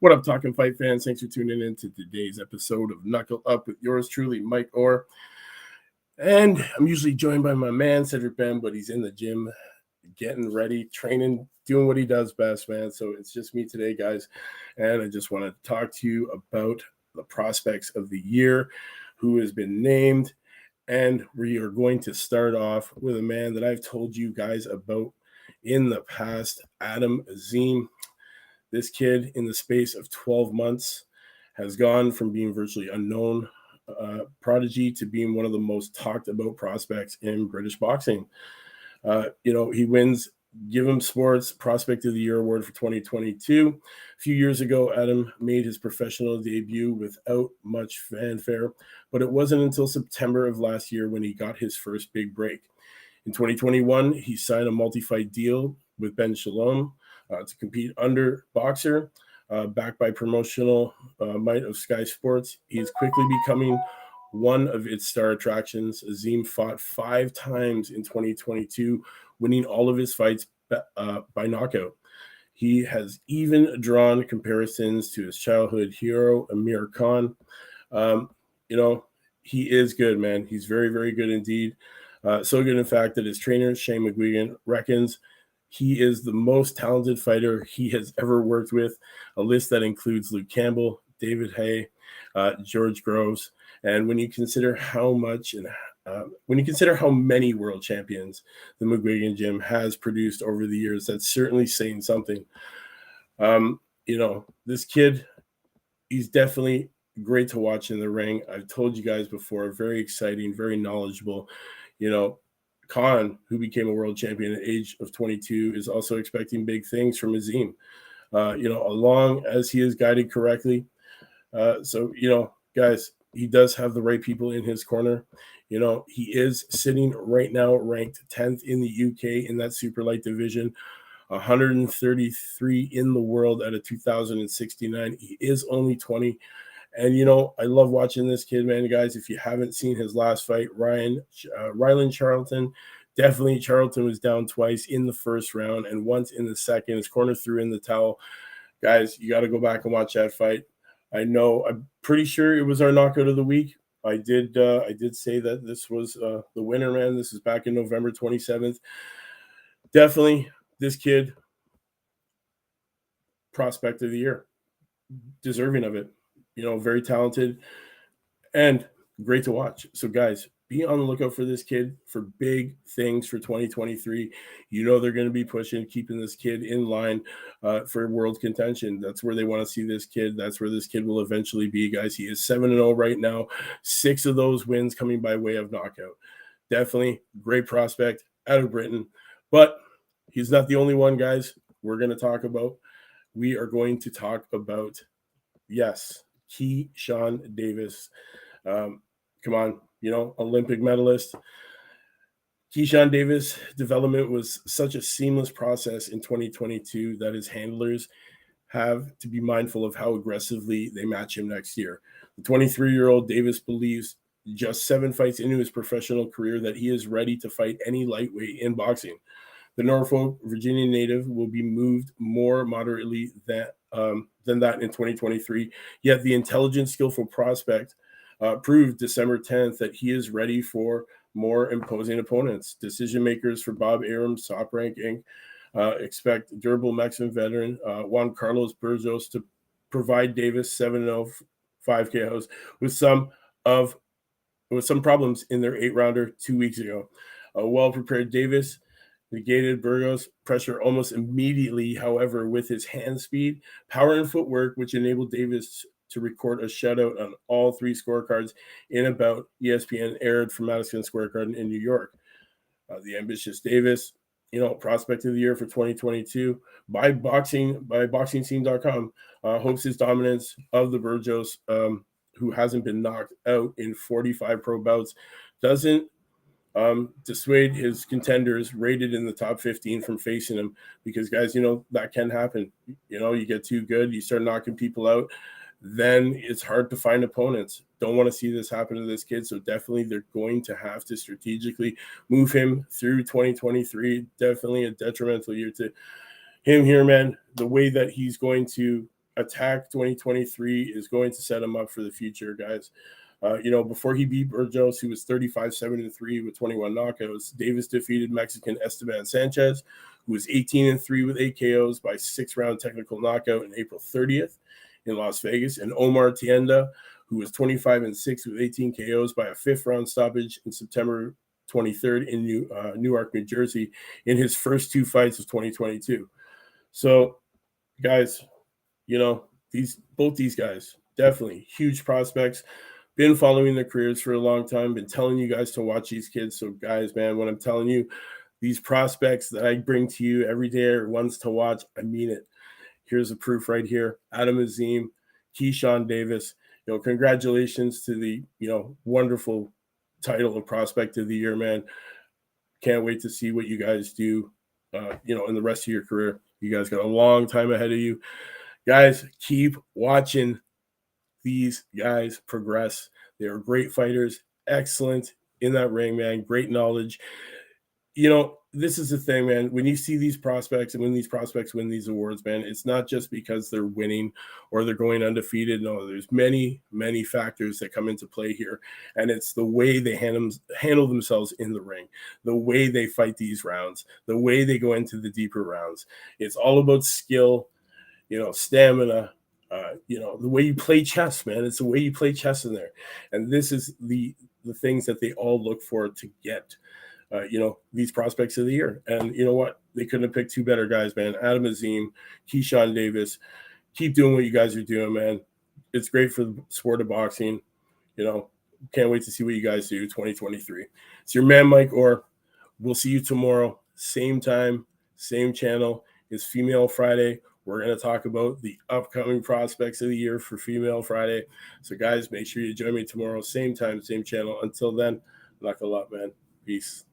What up, Talking Fight fans? Thanks for tuning in to today's episode of Knuckle Up with yours truly, Mike Orr. And I'm usually joined by my man, Cedric Ben, but he's in the gym getting ready, training, doing what he does best, man. So it's just me today, guys. And I just want to talk to you about the prospects of the year, who has been named. And we are going to start off with a man that I've told you guys about in the past, Adam Azim. This kid, in the space of 12 months, has gone from being virtually unknown uh, prodigy to being one of the most talked about prospects in British boxing. Uh, you know, he wins Give Him Sports Prospect of the Year award for 2022. A few years ago, Adam made his professional debut without much fanfare, but it wasn't until September of last year when he got his first big break. In 2021, he signed a multi fight deal with Ben Shalom to compete under Boxxer. uh, backed by promotional uh, might of Sky Sports. He's quickly becoming one of its star attractions. Azim fought five times in 2022, winning all of his fights uh, by knockout. He has even drawn comparisons to his childhood hero, Amir Khan. Um, you know, he is good, man. He's very, very good indeed. Uh, so good, in fact, that his trainer, Shane McGuigan, reckons he is the most talented fighter he has ever worked with. A list that includes Luke Campbell, David Haye, uh, George Groves, and when you consider how much and uh, when you consider how many world champions the McGuigan Gym has produced over the years, that's certainly saying something. Um, you know, this kid, he's definitely great to watch in the ring. I've told you guys before, very exciting, very knowledgeable. You know, Khan, who became a world champion at the age of 22, is also expecting big things from Azim. Uh, you know, along as he is guided correctly. Uh, so, you know, guys, he does have the right people in his corner. You know, he is sitting right now ranked 10th in the UK in that super light division, 133 in the world at a 2069. He is only 20. And you know, I love watching this kid, man. Guys, if you haven't seen his last fight, Ryan uh, Rylan Charlton, definitely Charlton was down twice in the first round and once in the second. His corner threw in the towel. Guys, you got to go back and watch that fight. I know. I'm pretty sure it was our knockout of the week. I did. Uh, I did say that this was uh, the winner, man. This is back in November 27th. Definitely, this kid, prospect of the year, deserving of it you know, very talented and great to watch. So, guys, be on the lookout for this kid for big things for 2023. You know, they're going to be pushing, keeping this kid in line uh, for world contention. That's where they want to see this kid. That's where this kid will eventually be, guys. He is 7 0 right now, six of those wins coming by way of knockout. Definitely great prospect out of Britain, but he's not the only one, guys. We're going to talk about. We are going to talk about, yes, Keyshawn Davis. Um, come on, you know, Olympic medalist. Keyshawn Davis development was such a seamless process in 2022 that his handlers have to be mindful of how aggressively they match him next year. The 23 year old Davis believes just seven fights into his professional career that he is ready to fight any lightweight in boxing. The Norfolk, Virginia native will be moved more moderately than um, than that in 2023. Yet the intelligent, skillful prospect uh, proved December 10th that he is ready for more imposing opponents. Decision makers for Bob Arum, Top Rank Inc. Uh, expect durable Mexican veteran uh, Juan Carlos Burgos to provide Davis 7-0 5 KOs with some of with some problems in their eight rounder two weeks ago. A well prepared Davis negated Burgos' pressure almost immediately, however, with his hand speed, power, and footwork, which enabled Davis to record a shutout on all three scorecards in about ESPN aired from Madison Square Garden in New York. Uh, the ambitious Davis, you know, prospect of the year for 2022 by boxing by boxingscene.com uh, hopes his dominance of the Burgos, um, who hasn't been knocked out in 45 pro bouts, doesn't um, dissuade his contenders rated in the top 15 from facing him because guys you know that can happen. You know you get too good you start knocking people out then it's hard to find opponents. Don't want to see this happen to this kid so definitely they're going to have to strategically move him through 2023 definitely a detrimental year to him here man. The way that he's going to attack 2023 is going to set him up for the future, guys. Uh, you know, before he beat Burgos, he was 35 7 3 with 21 knockouts. Davis defeated Mexican Esteban Sanchez, who was 18 and 3 with eight KOs by six round technical knockout in April 30th in Las Vegas. And Omar Tienda, who was 25 and 6 with 18 KOs by a fifth round stoppage in September 23rd in New, uh, Newark, New Jersey, in his first two fights of 2022. So, guys, you know, these both these guys definitely huge prospects been following their careers for a long time, been telling you guys to watch these kids. So, guys, man, when I'm telling you these prospects that I bring to you every day are ones to watch, I mean it. Here's the proof right here Adam Azim, Keyshawn Davis. You know, congratulations to the, you know, wonderful title of prospect of the year, man. Can't wait to see what you guys do, uh, you know, in the rest of your career. You guys got a long time ahead of you. Guys, keep watching these guys progress. They are great fighters, excellent in that ring, man. Great knowledge. You know, this is the thing, man. When you see these prospects and when these prospects win these awards, man, it's not just because they're winning or they're going undefeated. No, there's many, many factors that come into play here. And it's the way they handle, handle themselves in the ring, the way they fight these rounds, the way they go into the deeper rounds. It's all about skill, you know, stamina, uh, you know the way you play chess man it's the way you play chess in there. And this is the the things that they all look for to get uh, you know these prospects of the year. And you know what? They couldn't have picked two better guys man. Adam azim keyshawn davis. Keep doing what you guys are doing man. It's great for the sport of boxing. You know can't wait to see what you guys do 2023 it's your man Mike Orr we'll see you tomorrow. Same time same channel. It's female friday we're going to talk about the upcoming prospects of the year for Female Friday. So, guys, make sure you join me tomorrow, same time, same channel. Until then, luck a lot, man. Peace.